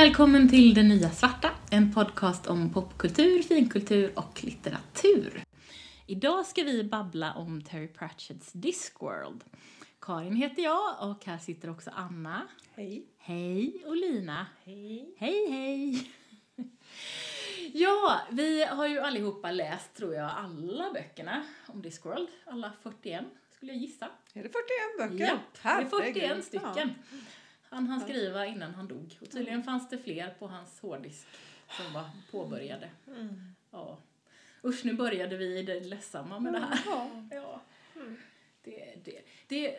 välkommen till Det Nya Svarta, en podcast om popkultur, finkultur och litteratur. Idag ska vi babbla om Terry Pratchett's Discworld. Karin heter jag och här sitter också Anna. Hej. Hej och Lina. Hej. Hej, hej! Ja, vi har ju allihopa läst, tror jag, alla böckerna om Discworld. Alla 41, skulle jag gissa. Är det 41 böcker? Ja, det är 41 Herregud. stycken. Han hann skriva innan han dog. Och tydligen fanns det fler på hans hårddisk som var påbörjade. Mm. Ja. Usch, nu började vi i det ledsamma med det här. Ja. Ja. Det, det, det,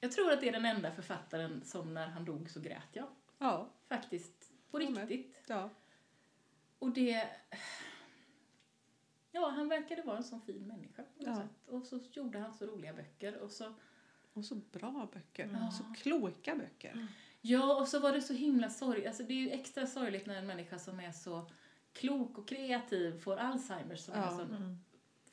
jag tror att det är den enda författaren som när han dog så grät jag. Ja. Faktiskt. På riktigt. ja. Och det... Ja, han verkade vara en sån fin människa på något Ja. sätt. Och så gjorde han så roliga böcker. Och så, Och så bra böcker. Ja. Så kloka böcker. ja, och så var det så himla sorgligt. Alltså det är ju extra sorgligt när en människa som är så klok och kreativ får Alzheimers som är Ja. en sån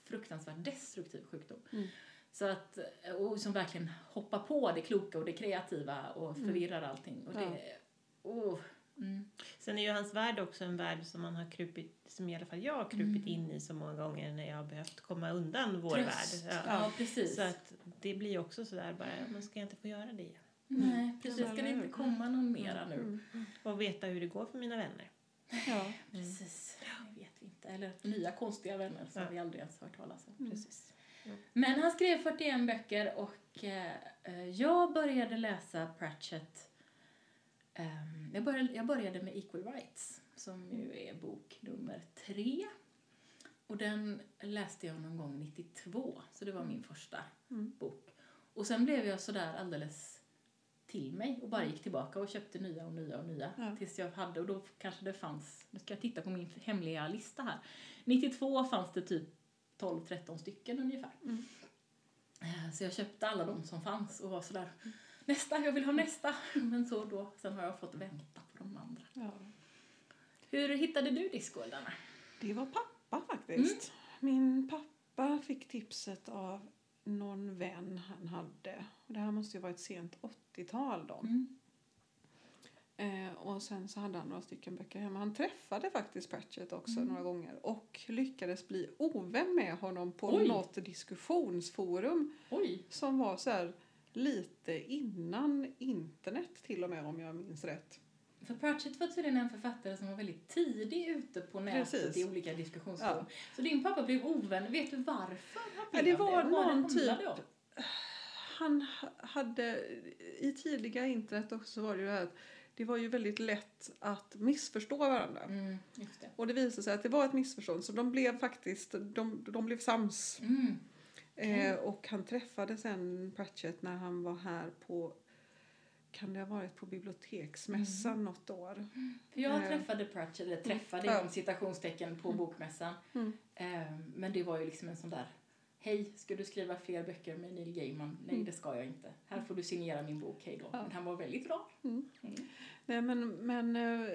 fruktansvärt destruktiv sjukdom. Mm. Så att, och som verkligen hoppar på det kloka och det kreativa och förvirrar allting. Och Mm. Ja. det, oh, mm. Sen är ju hans värld också en värld som man har krupit, som i alla fall jag har krupit in i så många gånger när jag har behövt komma undan vår Tröst. värld. Ja, precis. Så att det blir också sådär bara, man ska inte få göra det igen. Nej, precis. Ja, Ska det inte hur? komma någon mera nu? Mm. Och veta hur det går för mina vänner. Ja. Precis, det vet vi inte. Eller nya konstiga vänner som Ja. vi aldrig ens hört talas om. Precis. Men han skrev 41 böcker och eh, jag började läsa Pratchett. Ehm, jag, började, jag började med Equal Rights som ju är bok nummer tre. Och den läste jag någon gång 92, så det var min första Mm. bok. Och sen blev jag sådär alldeles till mig och bara gick tillbaka och köpte nya och nya och nya Ja. tills jag hade och då kanske det fanns, nu ska jag titta på min hemliga lista här. 92 fanns det typ 12-13 stycken ungefär. Mm. Eh, Så jag köpte alla de som fanns och var sådär nästa, jag vill ha nästa. Men så då, sen har jag fått vänta på de andra. ja. Hur hittade du Discworldarna? Det var pappa faktiskt. Min pappa fick tipset av någon vän han hade. Det här måste ju vara ett sent 80-tal då. Mm. Eh, och sen så hade han några stycken böcker hemma. Han träffade faktiskt Pratchett också Mm. några gånger och lyckades bli ovän med honom på Oj. något diskussionsforum Oj! som var så här lite innan internet till och med om jag minns rätt. För Pratchett var tydligen en författare som var väldigt tidig ute på nätet Precis. i olika diskussionsforum. Ja. Så din pappa blev ovän. Vet du varför han Ja, blev det var Vad någon handlade typ- om? Han ha- hade i tidiga internet också så var det ju det här att det var ju väldigt lätt att missförstå varandra. Mm, det. Och det visade sig att det var ett missförstånd så de blev faktiskt, de, de blev sams. Mm. Eh, och han träffade sen Pratchett när han var här på, kan det ha varit på biblioteksmässan något år? Jag Eh. träffade Pratchett, eller träffade Ja. inom citationstecken på bokmässan. Mm. Eh, men det var ju liksom en sån där Hej, ska du skriva fler böcker med Neil Gaiman? Nej, det ska jag inte. Här får du signera min bok, hej då. Ja. Men han var väldigt bra. Mm. Mm. Nej men, men eh,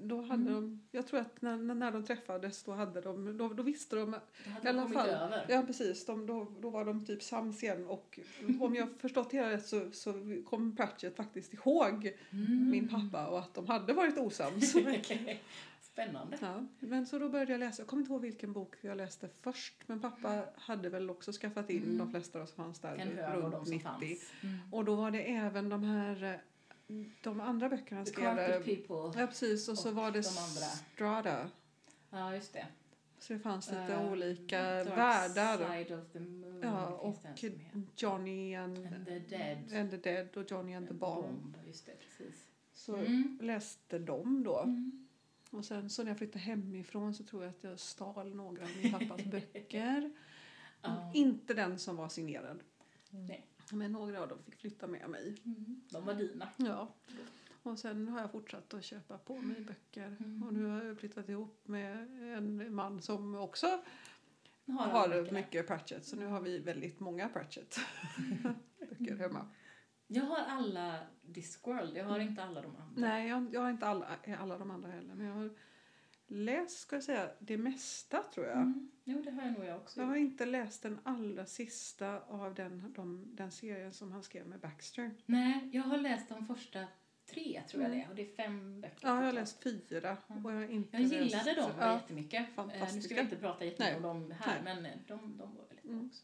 då hade de, jag tror att när, när de träffades då hade de, då, då visste de Då i hade alla de fall. över. Ja precis, de, då, då var de typ sams igen och om jag förstått det rätt så, så kom Pratchett faktiskt ihåg Mm. min pappa och att de hade varit osams. Spännande. Ja, men så då började jag läsa. Jag kommer inte ihåg vilken bok jag läste först. Men pappa hade väl också skaffat in Mm. de flesta som fanns där En hög av runt de som 90. fanns. Mm. Och då var det även de här eh, de andra böckerna han The skrev. Carpet People. Ja precis och så och var det de. Strada. Ja, just det. Så det fanns lite Eh, olika Dark världar. Side of the Moon. Ja, och. Johnny and, And the Dead. and the Dead och Johnny and the Bomb. Just det, precis. Så Mm. läste de då. Mm. Och sen så när jag flyttade hemifrån så tror jag att jag stal några av min pappas böcker. Ja. Inte den som var signerad. Nej. Men några av dem fick flytta med mig. Mm. De var dina. Ja. Och sen har jag fortsatt att köpa på mig böcker. Mm. Och nu har jag flyttat ihop med en man som också Har har, mycket Pratchett. Så nu har vi väldigt många Pratchett böcker hemma. Jag har alla Discworld, jag har inte alla de andra. Nej, jag, jag har inte alla, alla de andra heller. Men jag har läst, ska jag säga, det mesta tror jag. Mm. Jo, det har jag nog jag också Jag har gjort. inte läst den allra sista av den, de, den serien som han skrev med Baxter. Nej, jag har läst de första tre tror jag det är. Och det är fem böcker. Ja, jag har läst fyra. Och jag, inte Jag gillade läst, dem ja. jättemycket. Eh, Nu ska fantastiska. vi inte prata jättemycket om dem här, Nej. men eh, de, de var väldigt bra Mm. också.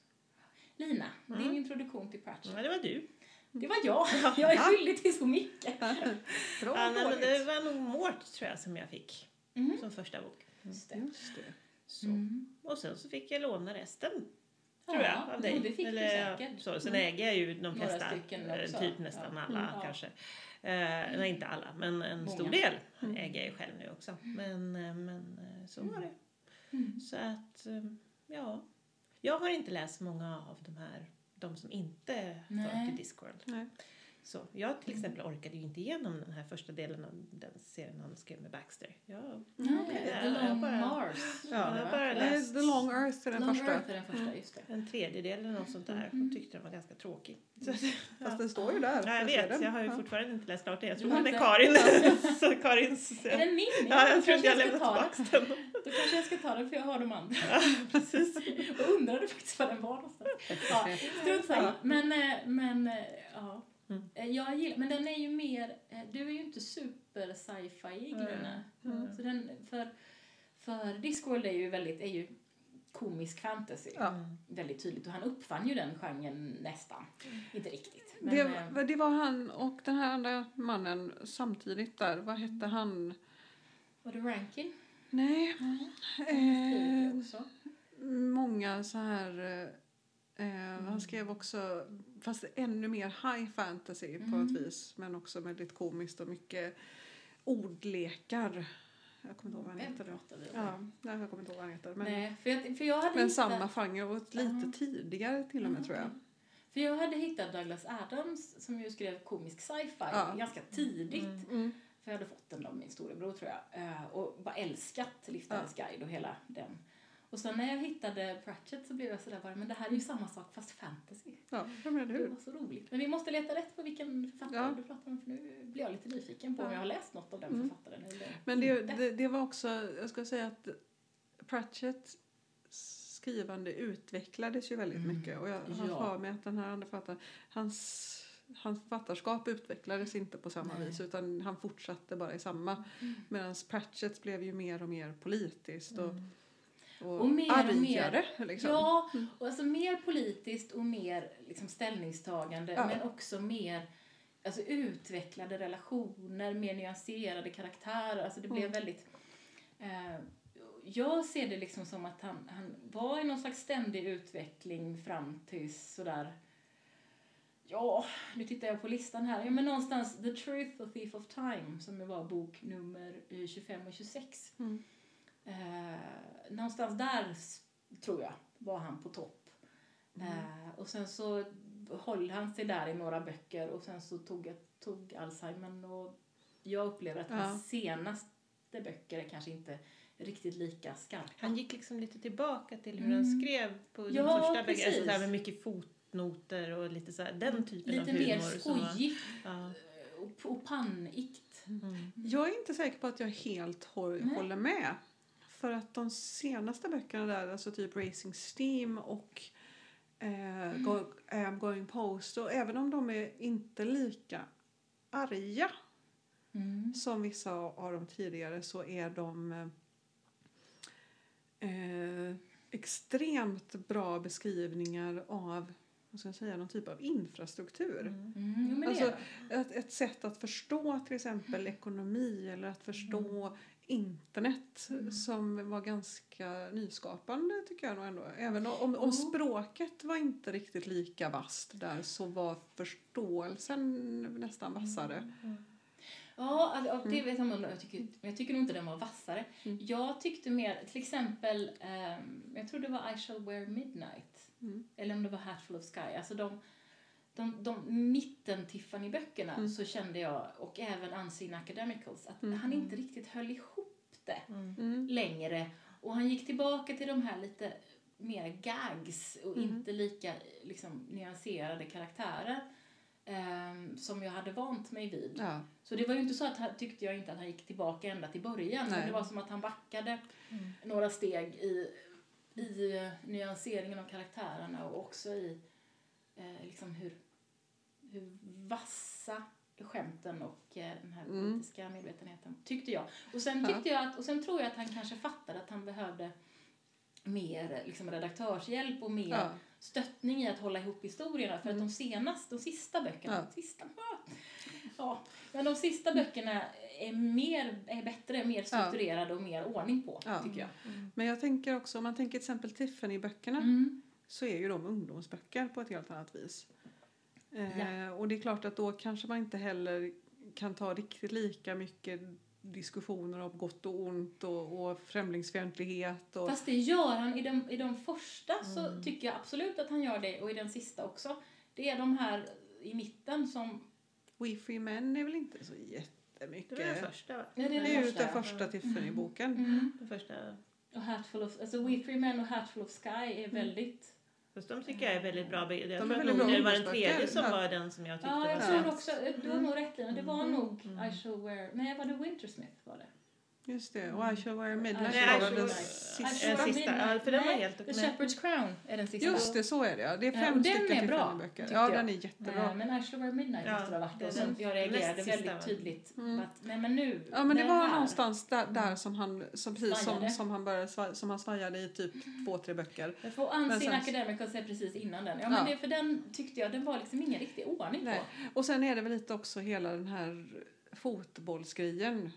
Lina, din Mm. introduktion till Pratchett. Ja, det var du. Det var jag. Jag är Ja. skyldig till så mycket. Bra Ja, nej, men det var nog Mort tror jag som jag fick Mm. som första bok. Just det. Just det. Så. Mm. Och sen så fick jag låna resten. Ja, Tror jag, av dig. det fick Eller, du ja, säkert. Så, sen Mm. äger jag ju de Några flesta, stycken eh, typ nästan Ja. alla Mm. Ja. kanske. Eh, nej, inte alla, men en Många. stor del Mm. äger jag ju själv nu också. Men, eh, men eh, så var det. Mm. Så att, ja. Jag har inte läst många av de här, de som inte hör Nej. till Discworld. Nej. Så jag till exempel orkade ju inte igenom den här första delen av den serien han skrev med Baxter. Jag, Ja, okej. Ja, The jag Long bara- Mars. Ja, jag bara Nej, läst The Long Earth är den Long första. Earth är den första, just det. en tredjedel eller något sånt där Mm. och tyckte den var ganska tråkig. Så, att- Fast den står ju där. Ja, jag vet. den. Jag har ju Ja. fortfarande inte läst klart det. Jag tror den är? Karin. så Karins... Är den min? Ja, jag tror inte jag lämnat tillbaka den. den. Då kanske jag ska ta den för jag har de andra. Precis. Och undrade faktiskt var den var någonstans. Ja, strunt samma. Men, eh, men eh, ja. Mm. Eh, Jag gillar, men den är ju mer, eh, du är ju inte super sci-fi Lina. Mm. Så den, för, för Discworld är ju väldigt, är ju komisk fantasy. Ja. Väldigt tydligt. Och han uppfann ju den genren nästan. Inte riktigt. Men, Det, eh, var- det var han och den här andra mannen samtidigt där. Vad hette han? var det Rankin? Nej, Mm. eh, också. många så här... Eh, eh, Han skrev också, fast ännu mer high fantasy på Mm. ett vis. Men också väldigt komiskt och mycket ordlekar. Jag kommer inte ihåg vad han heter. Ja, nej, jag kommer inte ihåg vad han heter. Men, Nej, för jag, för jag hade men hittat, samma genre och lite Ja. tidigare till och med tror jag. För jag hade hittat Douglas Adams som ju skrev komisk sci-fi Ja. ganska tidigt. Mm. Mm. För jag hade fått den av min storebror tror jag. Eh, och bara älskat Liftarens guide och hela den. Och sen när jag hittade Pratchett så blev jag sådär bara, men det här är ju samma sak fast fantasy. Ja, jag menar Det hur. var så roligt. Men vi måste leta rätt på vilken författare Ja. du pratar om för nu blir jag lite nyfiken på om Ja. jag har läst något av den Mm. författaren eller Men det, det, det var också, jag ska säga att Pratchett skrivande utvecklades ju väldigt Mm. mycket. Och jag har Ja. för mig att den här andra författaren, hans, hans författarskap utvecklades inte på samma Nej. vis utan han fortsatte bara i samma. Mm. Medan Pratchett blev ju mer och mer politiskt och, och, Och mer och mer- argare. Liksom. Ja, och alltså mer politiskt och mer liksom ställningstagande Ja. men också mer alltså, utvecklade relationer, mer nyanserade karaktärer. Alltså det blev Mm. väldigt... Eh, jag ser det liksom som att han, han var i någon slags ständig utveckling fram till sådär... Ja, nu tittar jag på listan här. Ja, men någonstans The Truth of Thief of Time som var bok nummer eh, 25 och 26. Mm. Eh, någonstans där tror jag var han på topp. Mm. Eh, och sen så höll han sig där i några böcker och sen så tog, jag, tog Alzheimern och jag upplever att Ja. hans senaste böcker är kanske inte riktigt lika skarpa. Han gick liksom lite tillbaka till hur Mm. han skrev på de Ja, första böckerna. Alltså precis. så här med mycket fotnoter och lite så här, den typen Lite av humor. mer som var- skojigt Ja. och, och pannigt. Mm. Jag är inte säker på att jag helt håller med. För att de senaste böckerna där, alltså typ Racing Steam och eh, Go, eh, Going Post, och även om de är inte lika arga Mm. som vissa av de tidigare så är de eh, extremt bra beskrivningar av vad ska jag säga, någon typ av infrastruktur. Mm. Mm, Alltså. Ett, ett sätt att förstå till exempel ekonomi eller att förstå internet Mm. som var ganska nyskapande tycker jag nog ändå. Även om, om, språket var inte riktigt lika vasst där så var förståelsen nästan vassare. Mm. Ja, alltså, det vet jag, om jag, tycker, jag tycker nog inte den var vassare. Mm. Jag tyckte mer, till exempel, ehm, jag tror det var I shall wear midnight. Mm. Eller om det var Hatful of Sky. Alltså de, de, de mitten-Tiffany-böckerna Mm. så kände jag, och även Unseen Academicals, att Mm. han inte riktigt höll ihop det Mm. Mm. längre. Och han gick tillbaka till de här lite mer gags och Mm. inte lika liksom, nyanserade karaktärer ehm, som jag hade vant mig vid. Ja. Så det var ju inte så att han, tyckte jag inte att han gick tillbaka ända till början. Men Nej. det var som att han backade Mm. några steg i, i eh, nyanseringen av karaktärerna och också i eh, liksom hur vassa skämten och eh, den här Mm. politiska medvetenheten, tyckte jag. Och sen, Ja. tyckte jag att, och sen tror jag att han kanske fattade att han behövde mer liksom, redaktörshjälp och mer Ja. stöttning i att hålla ihop historierna. För att de senaste, de sista böckerna, Mm. Ja. sista, ah, ja, men de sista böckerna är, mer, är bättre, mer strukturerade och mer ordning på, Ja. tycker jag. Men jag tänker också, om man tänker till exempel Tiffany-böckerna Mm. så är ju de ungdomsböcker på ett helt annat vis. Eh, Ja. Och det är klart att då kanske man inte heller kan ta riktigt lika mycket diskussioner om gott och ont och, och främlingsfientlighet. Och, Fast det gör han i de, i de första så Mm. tycker jag absolut att han gör det och i den sista också. Det är de här i mitten som, We Free Men är väl inte så Det jättemycket. var den första va? Ja, det är Det är ju första, den första Tiffany-boken. mm, Den första. och Hatful of, alltså We Free Men och Hatful of Sky är väldigt, Fast de tycker jag är väldigt bra. Jag är tror att det var den tredje som Ja. var den som jag tyckte ja jag var tror sämst. också, du har nog rätt Lina, det var Mm. nog Mm. I shall wear, nej var det Wintersmith var det? Just det, och I shall wear midnight I Nej, var I väl den sista. Eh, wear sista, ja, för den var helt The med. Shepherd's Crown är den sista. Just det, så är det ja. Det är Ja, fem och den stycken är bra, tyckte Ja, den är jättebra. Nej, men I shall wear midnight Ja, måste det ha varit. det Och den jag reagerade väldigt tydligt. Mm. Att, nej men nu. Ja men det var här. någonstans där, där som han, som, precis som, som han började som han svajade i typ två, tre böcker. Jag får Unseen Academicals är precis innan den. Ja, men Ja. Det, för den tyckte jag, den var liksom ingen riktig ordning Nej. på. Och sen är det väl lite också hela den här fotbollsgrejen.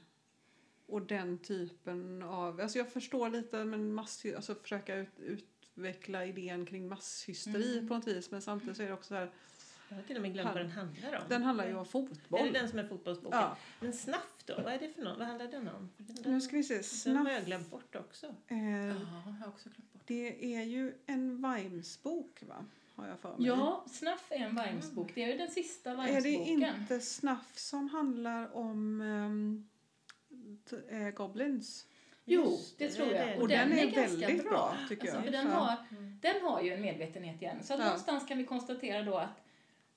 Och den typen av, alltså jag förstår lite men mass, alltså försöka ut, utveckla idén kring masshysteri Mm. på något vis men samtidigt så är det också så här, Jag har till och med glömt Han- vad den handlar om. den handlar ju om Är fotboll. det den som är fotbollsboken? Ja, Men Snaff då? Vad är det för någon? Vad handlar den om? Den, nu ska vi se. den har Snaff, jag glömt bort också. eh, Ja, jag har också glömt bort. det är ju en Vimes-bok va? Har jag för mig. Ja, Snuff är en Vimes-bok. Det är ju den sista Är det Vimes-boken. inte Snuff som handlar om ehm, t- eh, Goblins? Jo, Just det tror jag. är Och det. den, är, ganska väldigt bra, tycker Alltså, jag. för den, Ja. har, Mm. den har ju en medvetenhet igen. Så att Ja. någonstans kan vi konstatera då att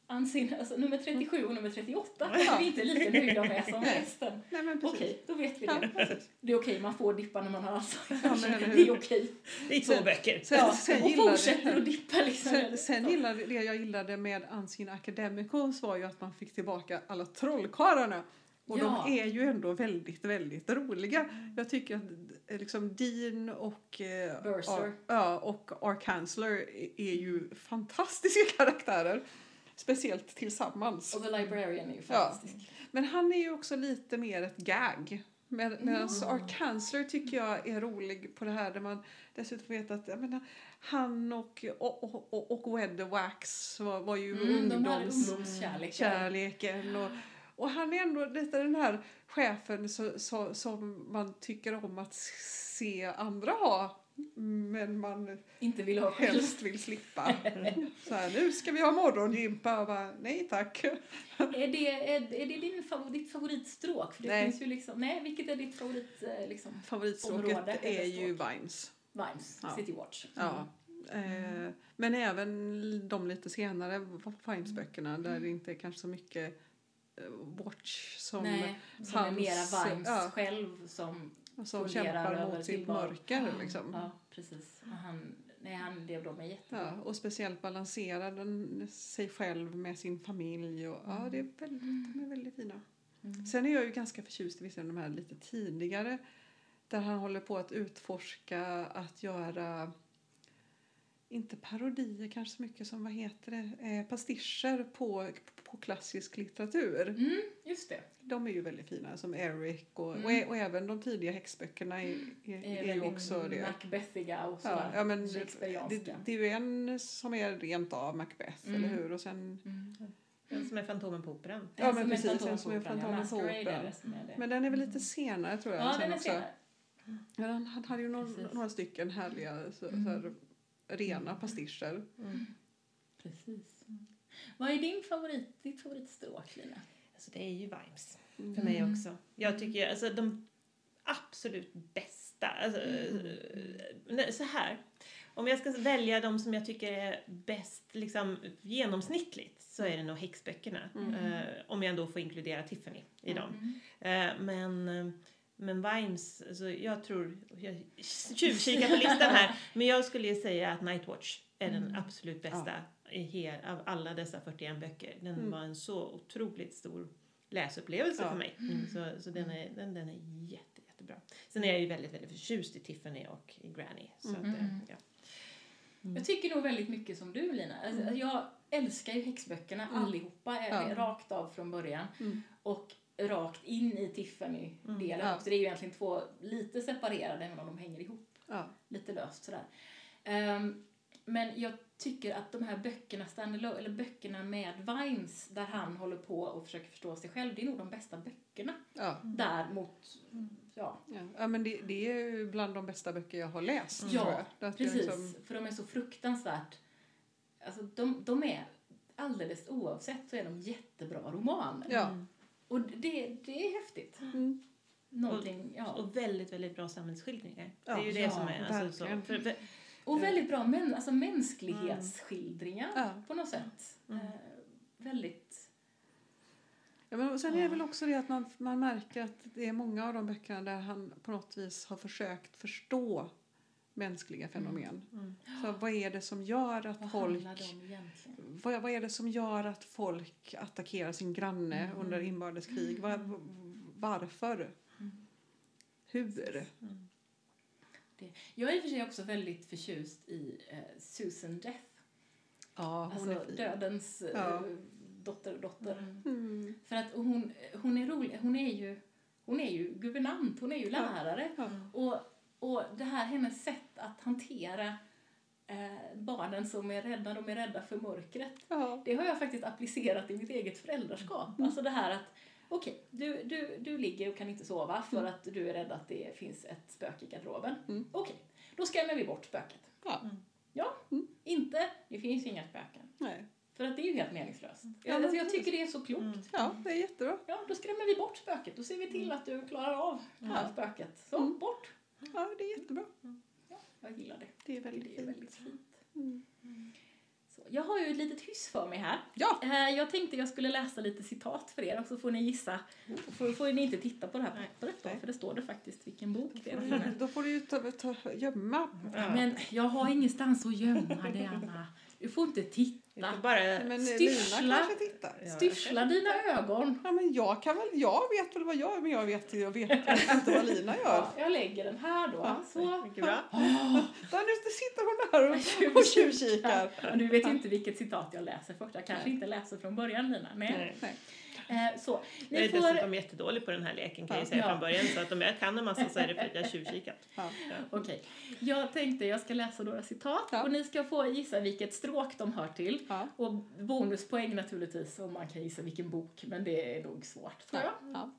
Unseen, alltså nummer 37 och nummer 38 Ja. är vi inte lika nöjda med som resten. Nej, men precis. Okej, då vet vi Ja, det. precis. Det är okej, man får dippa när man har Alzheimer. Ja, det är okej. I två böcker. Sen, Ja, sen, och fortsätter att dippa liksom. sen, sen gillade det jag gillade med Unseen Academicals var ju att man fick tillbaka alla trollkarlarna. Och Ja. de är ju ändå väldigt, väldigt roliga. Jag tycker att eh, liksom Dean och, eh. Ar- ja, och Arkansler är- är ju fantastiska karaktärer. Speciellt tillsammans. Och The Librarian är ju Ja. fantastisk. Men han är ju också lite mer ett gag. Med, Medan Ja. Arkansler tycker jag är rolig på det här där man dessutom vet att jag menar, han och, och, och, och, och Wed Wax var, var ju Mm, de hade ungdoms ungdomskärlek. kärleken och, och han är ändå lite den här chefen så, så, som man tycker om att se andra ha men man Inte vill ha helst vill slippa. Så här, nu ska vi ha morgongympa och bara, nej tack. Är det, är, är det din favorit, ditt favoritstråk? För det Nej. finns ju liksom, nej, vilket är ditt favorit eh, liksom, Favoritstråket Område, är ju. Vines. Vimes, Ja. City Watch? Ja. Eh, men även de lite senare Vines-böckerna där det inte är kanske så mycket Watch som, Nej, som är hans- mera Vimes ja. själv som som kämpar mot sitt mörker. Liksom. Ja, precis. Och han, nej, han de är jättebra. Ja, och speciellt balanserar den sig själv med sin familj. Och, ja, det är väldigt, de är väldigt fina. Mm. Sen är jag ju ganska förtjust i vissa av de här lite tidigare där han håller på att utforska att göra inte parodier kanske så mycket som vad heter det, eh, pastischer på, på klassisk litteratur. Mm, just det. De är ju väldigt fina som Eric och, och, Mm. och även de tidiga häxböckerna är, är, Är, är ju också det. Macbethiga och Ja, sådär. ja, men det, det är ju en som är rent av Macbeth, Mm. eller hur? Och sen, Mm. Den som är Fantomen på Operan. Ja, men precis, den som är ja, Fantomen på Operan. men den är väl lite senare tror jag. Ja, den är senare. Ja, han hade ju någon, några stycken härliga så, Mm. så här, rena pastischer. Mm. Precis. Vad är din favorit, ditt favoritstråk, Lina? Alltså det är ju Vimes Mm. för mig också. Jag tycker alltså de absolut bästa, alltså, nej, så här. Om jag ska välja de som jag tycker är bäst liksom, genomsnittligt så är det nog häxböckerna. Mm. Eh, om jag ändå får inkludera Tiffany i dem. Mm. Eh, men, eh, men Vimes, alltså jag tror, jag tjuvkikar på listan här, men jag skulle ju säga att Nightwatch är den Mm. absolut bästa i hel, av alla dessa 41 böcker. Den Mm. var en så otroligt stor läsupplevelse Ja. för mig. Så, så den, är, den, den är jätte, jättebra. Sen är jag ju väldigt, väldigt förtjust i Tiffany och i Granny. Så att, eh, Mm. ja. Jag tycker nog väldigt mycket som du Lina. Alltså, Jag älskar ju häxböckerna Mm. allihopa, Ja. rakt av från början. Mm. Och rakt in i Tiffany-delen Ja. också. Det är ju egentligen två lite separerade även om de hänger ihop Ja. lite löst sådär. Ehm, men jag tycker att de här böckerna, standalone, eller böckerna med Vines, där han håller på och försöker förstå sig själv, det är nog de bästa böckerna. Ja. Där mot, ja, Ja. ja, men det, det är ju bland de bästa böcker jag har läst. Ja, tror jag. Är precis. liksom- För de är så fruktansvärt, alltså de, de är alldeles oavsett så är de jättebra romaner. ja. Och det, det är häftigt. Mm. Någonting, ja. Och väldigt, väldigt bra samhällsskildringar. Ja, det är ju det ja, som är... Alltså, så, för, för, Och väldigt bra men, alltså mänsklighetsskildringar Ja. på något sätt. Mm. Eh, väldigt, Ja, men sen är det väl också det att man, man märker att det är många av de böckerna där han på något vis har försökt förstå mänskliga fenomen. mm. Så vad är det som gör att vad folk det vad, vad är det som gör att folk attackerar sin granne Mm. under inbördeskrig? Var, varför? Mm. Hur? Jag är i och för sig också väldigt förtjust i eh, Susan Death. Ja, hon är Alltså fin. dödens eh, Ja. dotter, dotter. Mm. Mm. För att hon, hon är rolig, hon är ju, hon är ju guvernant, hon är ju lärare. Ja. Och, och det här hennes sätt att hantera eh, barnen som är rädda, de är rädda för mörkret. Ja. Det har jag faktiskt applicerat i mitt eget föräldraskap. Mm. Alltså det här att, okej, du, du, du ligger och kan inte sova för Mm. att du är rädd att det finns ett spöke i garderoben. Mm. Okej, då skrämmer vi bort spöket. Ja. Ja, Mm. inte, det finns inga spöken. Nej. För att det är ju helt meningslöst. Ja, alltså, jag tycker det är så klokt. Mm. ja, det är jättebra. Ja, då skrämmer vi bort spöket. Då ser vi till att du klarar av det här spöket. Så, Mm. bort. Ja, det är jättebra. Ja, jag gillar det. Det är Det väldigt är väldigt fint. Mm. Så, jag har ju ett litet hyss för mig här. Ja. Eh, Jag tänkte jag skulle läsa lite citat för er och så får ni gissa. Och får, får ni inte titta på det här pappret då, för det står det faktiskt vilken bok det är. Mm. Då får du ju ta, ta, gömma. Ja. Men jag har ingenstans att gömma det, Anna. Du får inte titta. får bara... Men Styrsla. Lina kanske tittar. Ja. Styrsla dina ögon. Ja, men jag kan väl, jag vet väl vad jag gör, men jag vet, jag vet inte vad Lina gör. Ja, jag lägger den här då. Ja, Så. Mycket bra. Där nu sitter hon där och, och tjuvkikar. Och du vet inte vilket citat jag läser först. Jag kanske inte läser från början, Lina. Nej. Nej. Eh, så. Jag Ni är får... dessutom jättedålig på den här leken kan jag Ja. säga Ja. från början. Så att om jag kan en massa så är det för att jag tjuvkikat. Ja. Okej. Jag tänkte jag ska läsa några citat Ja. och ni ska få gissa vilket stråk de hör till. Ja. Och bonuspoäng naturligtvis om man kan gissa vilken bok, men det är nog svårt tror jag. Ja.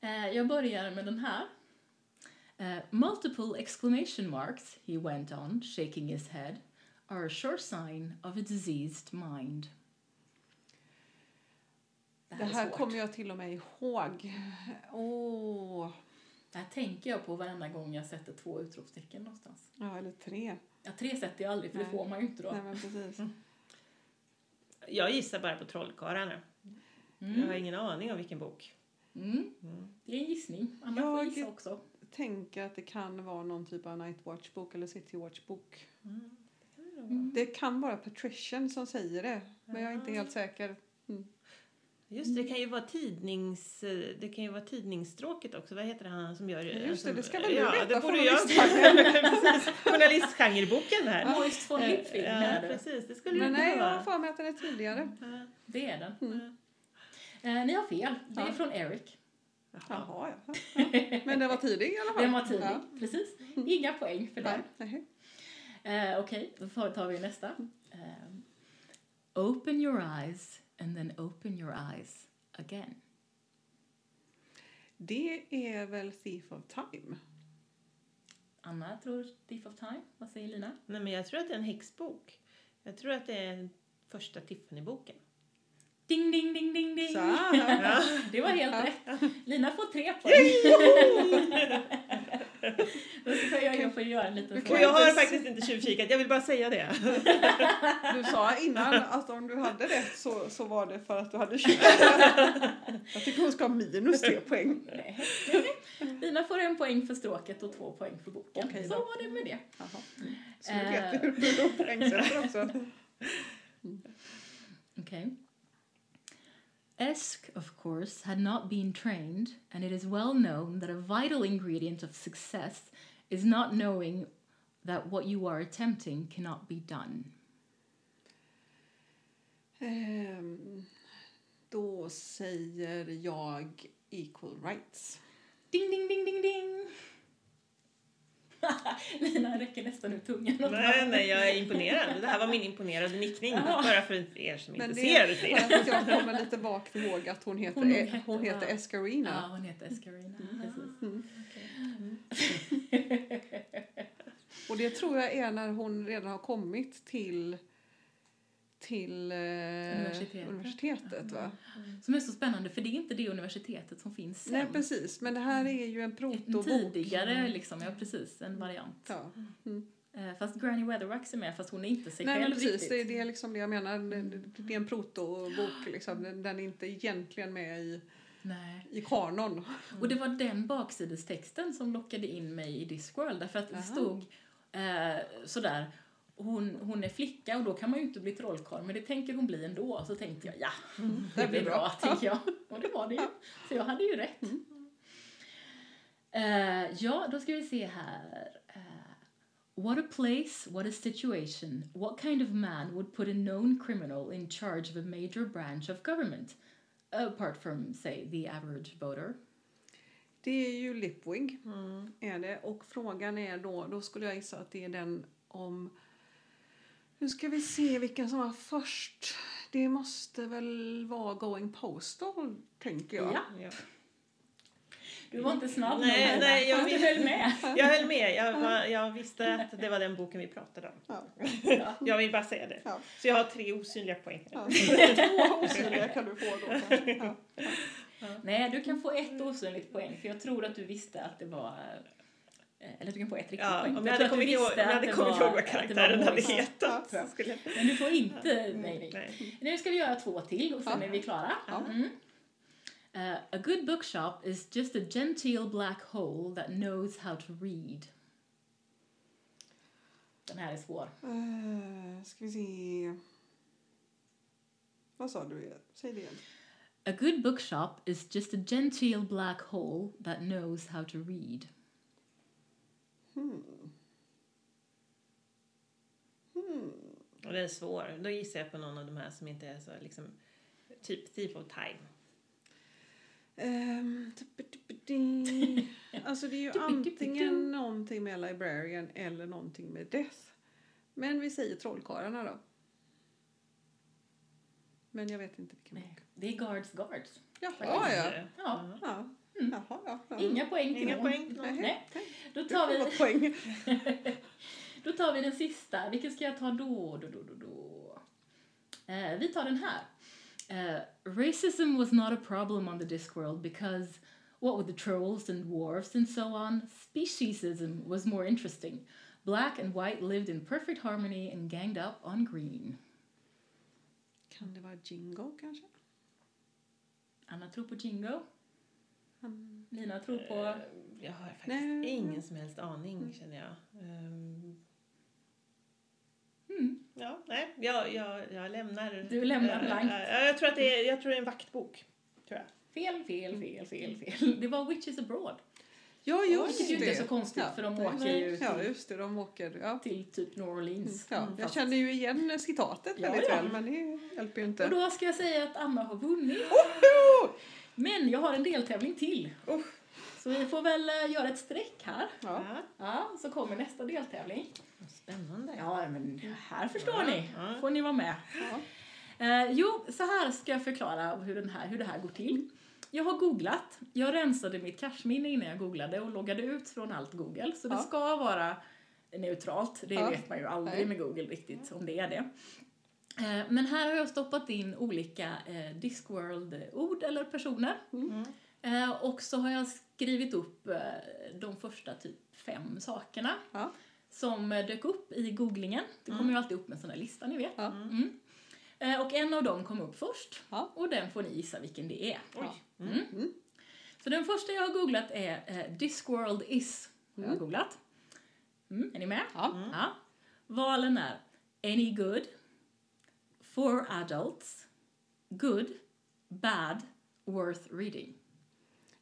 Eh, jag börjar med den här. Eh, multiple exclamation marks, he went on, shaking his head, are a sure sign of a diseased mind. Det Det här, här är svårt. kommer jag till och med ihåg. Åh, Det här tänker jag på varenda gång jag sätter två utropstecken någonstans. ja, eller tre. Ja, tre sätter jag aldrig, för det Nej. får man ju inte då. Nej, men precis. Jag gissar bara på Trollkarlarna. Jag har Mm. ingen aning om vilken bok. Mm. Mm. Det är en gissning. Anna får Jag- gissa också. Tänker att det kan vara någon typ av Night Watch-bok eller City Watch-bok. Mm. Det kan det. Mm. Det kan vara Patrician som säger det, men jag är inte helt säker. Just det, det kan ju vara tidnings... Det kan ju vara tidningsstråket också. Vad heter han som gör Just det, det ska väl du ja, veta, det borde jag Journalistgenreboken här. Moist von Littfing ja, är det. precis. Det skulle Men nej, jag har vara. för mig att den är tidigare. Ja, Det är den. Mm. Eh, ni har fel. Det är Ja. från Eric. Jaha. Jaha, ja. ja. Men den var tidig i alla fall. Den var tidig. Ja. Precis. Inga poäng för den. Eh, Okej, då får- tar vi nästa. Eh, open your eyes and then open your eyes again. Det är väl Thief of Time? Anna tror Thief of Time. Vad säger Lina? Nej, men jag tror att det är en häxbok. Jag tror att det är första Tiffany-boken. Ding, ding, ding, ding, ding. Så. Ja. Det var helt Ja. rätt. Lina får tre poäng. Jag, jag får göra en liten Du Och jag har faktiskt inte tjuvkikat, jag vill bara säga det. Du sa innan att om du hade rätt så, så var det för att du hade 20. Jag tycker hon ska ha minus tre poäng. Nej. Lina får en poäng för stråket och två poäng för boken. Okej Så då. var det med det. Jaha. Så nu vet vi hur du poängsätter också. Okej. Esk, of course, had not been trained, and it is well known that a vital ingredient of success is not knowing that what you are attempting cannot be done. Ehm, då säger jag equal rights. Ding, ding, ding, ding, ding! Räcker nästan ut tungan. Nej, nej, jag är imponerad. Det här var min imponerade nickning. Ja. Bara för er som Men inte det ser är det. för att jag kommer lite vagt ihåg att hon heter, Hon hon hette hon heter bara- Escarina. Ja, hon heter Escarina. Precis. Mm. Och det tror jag är när hon redan har kommit till till eh, Universitetet. universitetet va? Som är så spännande, för det är inte det universitetet som finns sen. Nej precis, men det här är ju en En protobok. tidigare, liksom, ja precis, en variant. Ja. Eh, Fast Granny Weatherwax är med, fast hon är inte sig Nej själv precis, riktigt. det, det är liksom det jag menar. Det, det är en protobok liksom. Den, den är inte egentligen med i, Nej. i kanon. Och det var den baksidestexten som lockade in mig i Discworld, därför att det Jaha. stod eh, sådär, hon, hon är flicka och då kan man ju inte bli trollkarl, men det tänker hon bli ändå. Så tänkte jag, ja, det blir bra, tänker jag. Och det var det ju. Så jag hade ju rätt. Eh, ja, då ska vi se här. Eh, what a place, what a situation. What kind of man would put a known criminal in charge of a major branch of government? Apart from, say, the average voter. Det är ju Lipwing. Mm. Är det. Och frågan är då, då skulle jag gissa att det är den om... Nu ska vi se vilken som var först. Det måste väl vara Going Postal, tänker jag. Ja. Du var inte snabb Nej, nej, jag vill- höll med. Jag höll med. Jag, var, jag visste att det var den boken vi pratade om. Ja. Jag vill bara säga det. Ja. Så jag har tre osynliga poäng. Ja. Två osynliga kan du få då kanske. Ja. Nej, du kan få ett osynligt poäng, för jag tror att du visste att det var... eh, Eller du kan få ett riktigt Ja, poäng. om jag hade kommit ihåg, hade det kommit ihåg vad karaktären hade hetat. Skulle. Men du får inte... Nej, nej. Nej. Nu ska vi göra två till och sen Ja. är vi klara. Ja. Mm. Uh, a good bookshop is just a genteel black hole that knows how to read. Den här är svår. Eh, ska vi se. Vad sa du? Säg det igen. A good bookshop is just a genteel black hole that knows how to read. Hmm. Hmm. Och den är svår. Då gissar jag på någon av de här som inte är så liksom typ Thief of Time. Tuppidi. alltså det är ju antingen någonting med Librarian eller någonting med Death. Men vi säger Trollkarlarna då. Men jag vet inte vilken Nej, bok. det är Guards Guards. Jaha ja. Ja. ja. Mm. Jaha, ja. ja. Inga poäng till Inga någon. poäng till någon. Nej. Då tar, vi, poäng. då tar vi den sista. Vilken ska jag ta då? då, då, då, då? Eh, vi tar den här. Eh, racism was not a problem on the Discworld because, what with the trolls and dwarfs and so on, speciesism was more interesting. Black and white lived in perfect harmony and ganged up on green. Kan det vara Jingo kanske? Anna tror på Jingo. Han... Lina tror på... Eh, Jag har faktiskt Nej. ingen som helst aning känner jag. Mm. Ja, nej, jag, jag, jag lämnar... Du lämnar eh, blankt. eh, jag, tror att det är, jag tror det är en vaktbok. Tror jag. Fel, fel, fel, fel, fel. Det var Witches Abroad. Ja, just Vilket ju det. inte är så konstigt, för de åker ju Ja, till- just det. De åker... Ja. Till typ New Orleans. Ja, jag Fast- känner ju igen citatet Ja, väldigt ja. väl, men det hjälper ju inte. Och då ska jag säga att Anna har vunnit. Woho! Men jag har en deltävling till. Usch. Så vi får väl eh, göra ett streck här. Ja. Ja. Så kommer nästa deltävling. Spännande. Ja, men här förstår Ja, ni. ja. Får ni vara med. Ja. Eh, jo, så här ska jag förklara hur, den här, hur det här går till. Jag har googlat. Jag rensade mitt cashminne innan jag googlade och loggade ut från allt Google. Så det ska vara neutralt. Det Ja. vet man ju aldrig Nej. med Google riktigt om det är det. Eh, Men här har jag stoppat in olika eh, Discworld-ord eller personer. Mm. Eh, och så har jag skrivit upp de första typ fem sakerna Ja. som dök upp i googlingen. Det kommer ju alltid upp en sån här lista, ni vet. Ja. Mm. Och en av dem kom upp först. Ja. Och den får ni gissa vilken det är. Oj. Mm. Mm. Så den första jag har googlat är Discworld is. Har jag Mm. googlat. Mm, är ni med? Ja. Mm. Ja. Valen är Any good, For adults, Good, bad, worth reading.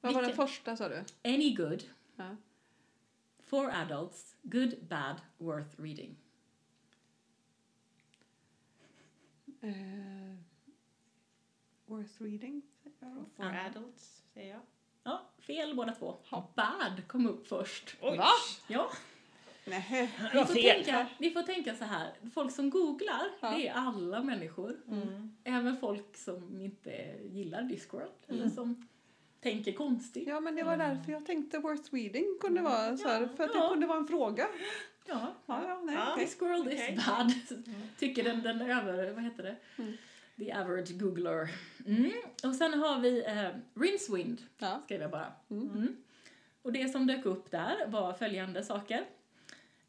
Vad var den första sa du? Any good, Ja. for adults, good, bad, worth reading. Eh, worth reading? For Anna. adults, säger jag. Ja, fel båda två. Ja. Bad kom upp först. Oj! Va? Ja, Nej. ni Vad får, tänka, ni får tänka så här. Folk som googlar, Ja. det är alla människor. Mm. Även folk som inte gillar Discworld. Eller som tänker konstigt. Ja, men det var därför jag tänkte worth reading kunde vara så här, för att det kunde vara en fråga. Ja. Ja, ja, nej, Ja. Discworld Okej. is bad. Tycker den, den över, vad heter det? Mm. The average googler. Mm. Och sen har vi eh, Rincewind, Ja. skrev jag bara. Mm. Mm. Och det som dök upp där var följande saker.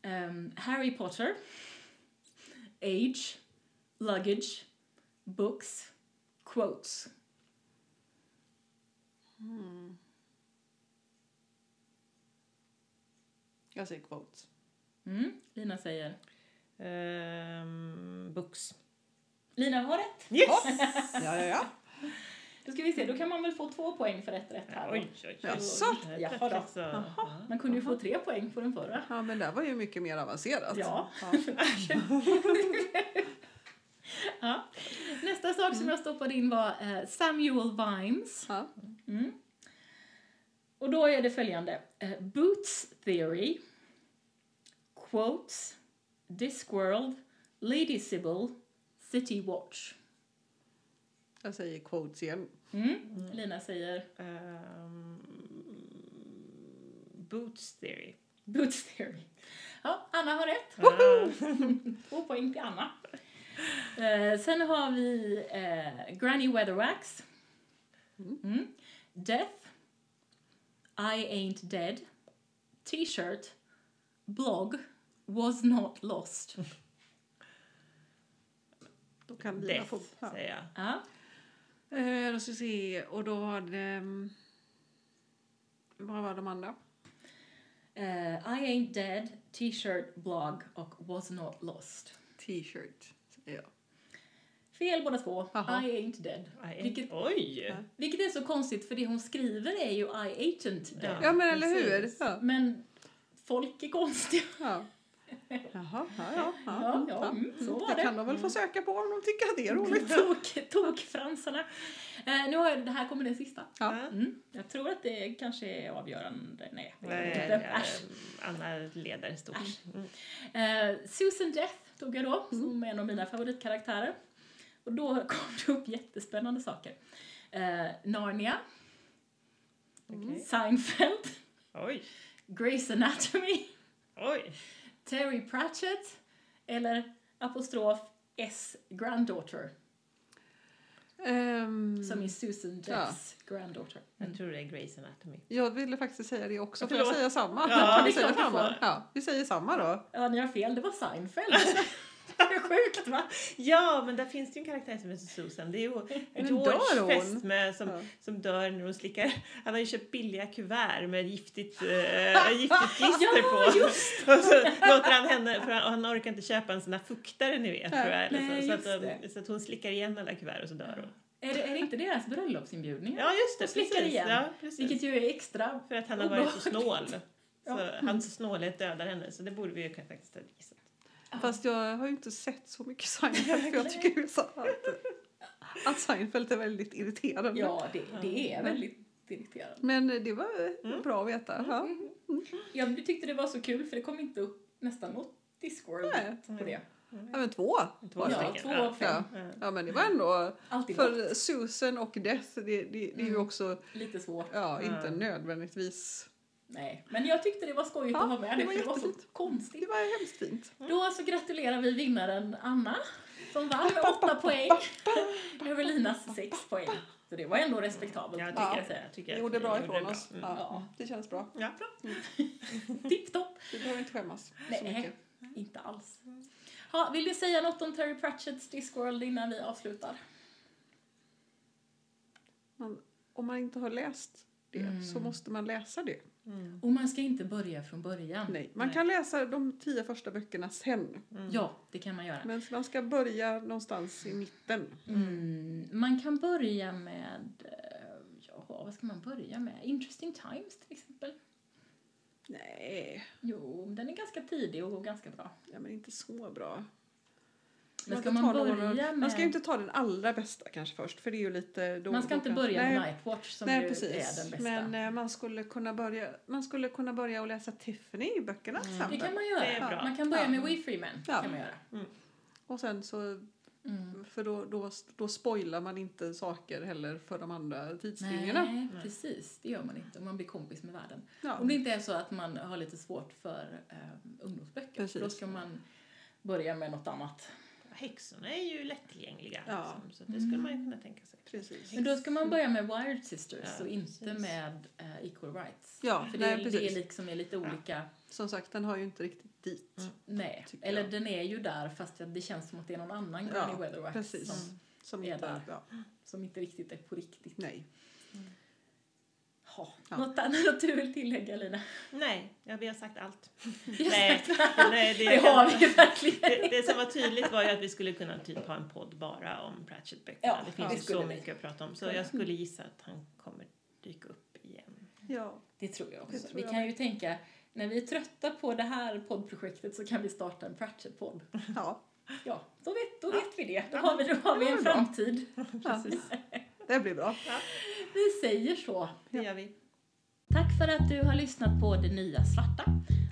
Ehm, Harry Potter, Age, Luggage, Books, Quotes. Mm. Jag säger quotes. Mm. Lina säger... Ehm, books. Lina har rätt. Yes! Ja, ja, ja. Då ska vi se, då kan man väl få två poäng för ett rätt här. Oj, oj, oj. Jaså? Jaha då. Jaha. ja. Man kunde ju få tre poäng på den förra. Ja, men det var ju mycket mer avancerat. Ja. Ja. Nästa sak som jag stoppade in var eh, Samuel Vimes. Mm. Och då är det följande. Eh, Boots Theory, Quotes, Discworld, Lady Sybil, City Watch. Jag säger quotes igen. Mm. Lina säger Ehm, Boots theory. Boots Theory. Ja, Anna har rätt. Ah, Två poäng till Anna. Eh, sen har vi eh, Granny Weatherwax. Mm. Death. I ain't dead. T-shirt. Blog. Was not lost. Då kan Lina Death, få... Säger jag. Ja. Eh, då ska vi se. Och då var det... Vad var de andra? Eh, I ain't dead. T-shirt. Blog. Och was not lost. T-shirt, jag. Fel båda två. Jaha. I ain't dead. I- Vilket, Oj! Ja. vilket är så konstigt för det hon skriver är ju I ain't dead. Ja, men eller hur? Ja. Men folk är konstiga. Ja. Jaha, ja, ja. Ja, ja, mm, så var det det. kan de väl få söka på om de tycker att det är roligt. Tok, tokfransarna. Eh, nu har jag, det här kommer den sista. Ja. Mm. Jag tror att det kanske är avgörande. Nej, Nej, inte. Äsch. Anna leder stort. Mm. Eh, Susan Death tog jag då, som är en av mina favoritkaraktärer. Och då kom det upp jättespännande saker. Eh, Narnia, Okej. Seinfeld, Oj, Grey's Anatomy, oj. Terry Pratchett eller apostrof S granddaughter, Ehm, som är Susan Deaths granddaughter. Jag tror det är Grey's Anatomy. jag ville faktiskt säga det också. Får jag säga samma? Ja, vi du samma? Ja, vi säger samma då. Ja, ni har fel. Det var Seinfeld. är sjukt, va? Ja, men där finns det ju en karaktär som heter Susan. Det är ju George fästmö som, Ja. som dör när hon slickar. Han har ju köpt billiga kuvert med giftigt, äh, giftigt klister Ja, på. just Och så låter han henne, för han, han orkar inte köpa en sån här fuktare ni vet. Nej, tror jag, eller nej, så, att, de- så att hon slickar igen alla kuvert och så dör hon. Är det, är det inte deras bröllopsinbjudningar? Ja, just det. Och slickar precis. igen. Ja, precis. Vilket ju är extra... För att han har varit så snål. Ja. Så hans snålhet dödar henne, så det borde vi ju faktiskt ha gissat. Fast jag har ju inte sett så mycket Seinfeld för jag tycker ju så att, att Seinfeld är väldigt irriterande. Ja, det, det är väldigt irriterande. Men det var Mm. bra att veta. Ja. Jag tyckte det var så kul för det kom inte upp nästan något Discord Nej. på det. ja, men två. Två. Ja, stycken. två av fem. Ja. Ja. Ja, men det var ändå... Alltid. För Susan och Death, det, det, det är ju Mm. också Lite svårt. ja, inte Mm. nödvändigtvis... Nej, men jag tyckte det var skojigt Ja, att ha med det det var det var så konstigt. Det var hemskt fint. Då så gratulerar vi vinnaren Anna som vann med åtta poäng över Linas sex poäng. Så det var ändå respektabelt. Jag tycker, jag säga. jag tycker Vi att gjorde bra ifrån det oss. Mm. Ja, Ja. det känns bra. Ja. Tipptopp. Vi behöver inte skämmas så Nej, mycket. inte alls. Ha, vill du säga något om Terry Pratchetts Discworld innan vi avslutar? Man, om man inte har läst det Mm. så måste man läsa det. Mm. Och man ska inte börja från början. Nej, man Nej. kan läsa de tio första böckerna sen. Mm. Ja, det kan man göra. Men man ska börja någonstans i mitten. Mm, man kan börja med, eh, ja, vad ska man börja med? Interesting Times till exempel. Nej, Jo, den är ganska tidig och ganska bra. ja, men inte så bra. Men ska ska man ta någon- börja med... Man ska ju inte ta den allra bästa kanske först, för det är ju lite... Då, man ska inte börja med Nightwatch som Nej, ju precis. är den bästa. Men eh, man skulle kunna börja, man skulle kunna börja och läsa Tiffany-böckerna till det exempel. kan man Det göra. Man kan börja Ja. med We Free Men. Ja. Kan man göra. Och sen så, Mm. för då, då, då spoilar man inte saker heller för de andra tidslinjerna. Nej, precis. Det gör man inte om man blir kompis med världen. Ja. Om det inte är så att man har lite svårt för eh, ungdomsböcker. Precis. Då ska man börja med något annat. Häxorna är ju lättillgängliga. Ja. Liksom, så det skulle man ju kunna tänka sig. Precis. Men då ska man börja med Wired Sisters Ja, och inte precis. med eh, Equal Rights. Ja, För det, nej, det precis. är liksom är lite olika. Som sagt, den har ju inte riktigt dit. Mm. Nej, eller jag. den är ju där fast det känns som att det är någon annan Ja, Granny Weatherwax som, Som är inte, där. ja, som inte riktigt är på riktigt. nej. Ha. Ja. Något annat du vill tillägga Lina? Nej, ja, vi har sagt allt. har Nej, nej det, Det har vi verkligen. det, det som var tydligt var ju att vi skulle kunna typ ha en podd bara om Pratchett-böckerna. Ja, det ja, finns det ju så vi. mycket att prata om. Så jag skulle gissa att han kommer dyka upp igen. Ja, Det tror jag också. Tror vi jag kan ju tänka, när vi är trötta på det här poddprojektet så kan vi starta en Pratchett-podd. ja. Ja, då vet, då vet vi det. Då har vi, då har vi en framtid. ja. Det blir bra. Vi säger så. Det gör vi. Tack för att du har lyssnat på Det Nya Svarta.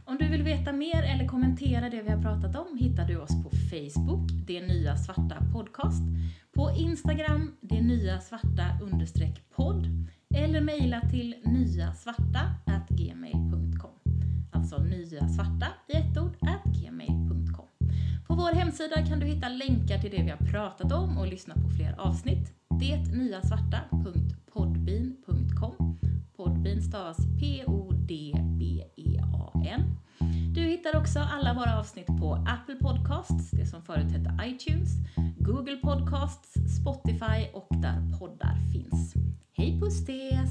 Om du vill veta mer eller kommentera det vi har pratat om hittar du oss på Facebook, Det Nya Svarta Podcast, på Instagram, Det Nya Svarta understreck podd eller mejla till nyasvarta@gmail.com. Alltså nyasvarta i ett ord gmail.com vår hemsida kan du hitta länkar till det vi har pratat om och lyssna på fler avsnitt. Detnyasvarta.podbean.com Podbean stavas P-O-D-B-E-A-N. Du hittar också alla våra avsnitt på Apple Podcasts, det som förut hette iTunes, Google Podcasts, Spotify och där poddar finns. Hej pusstes!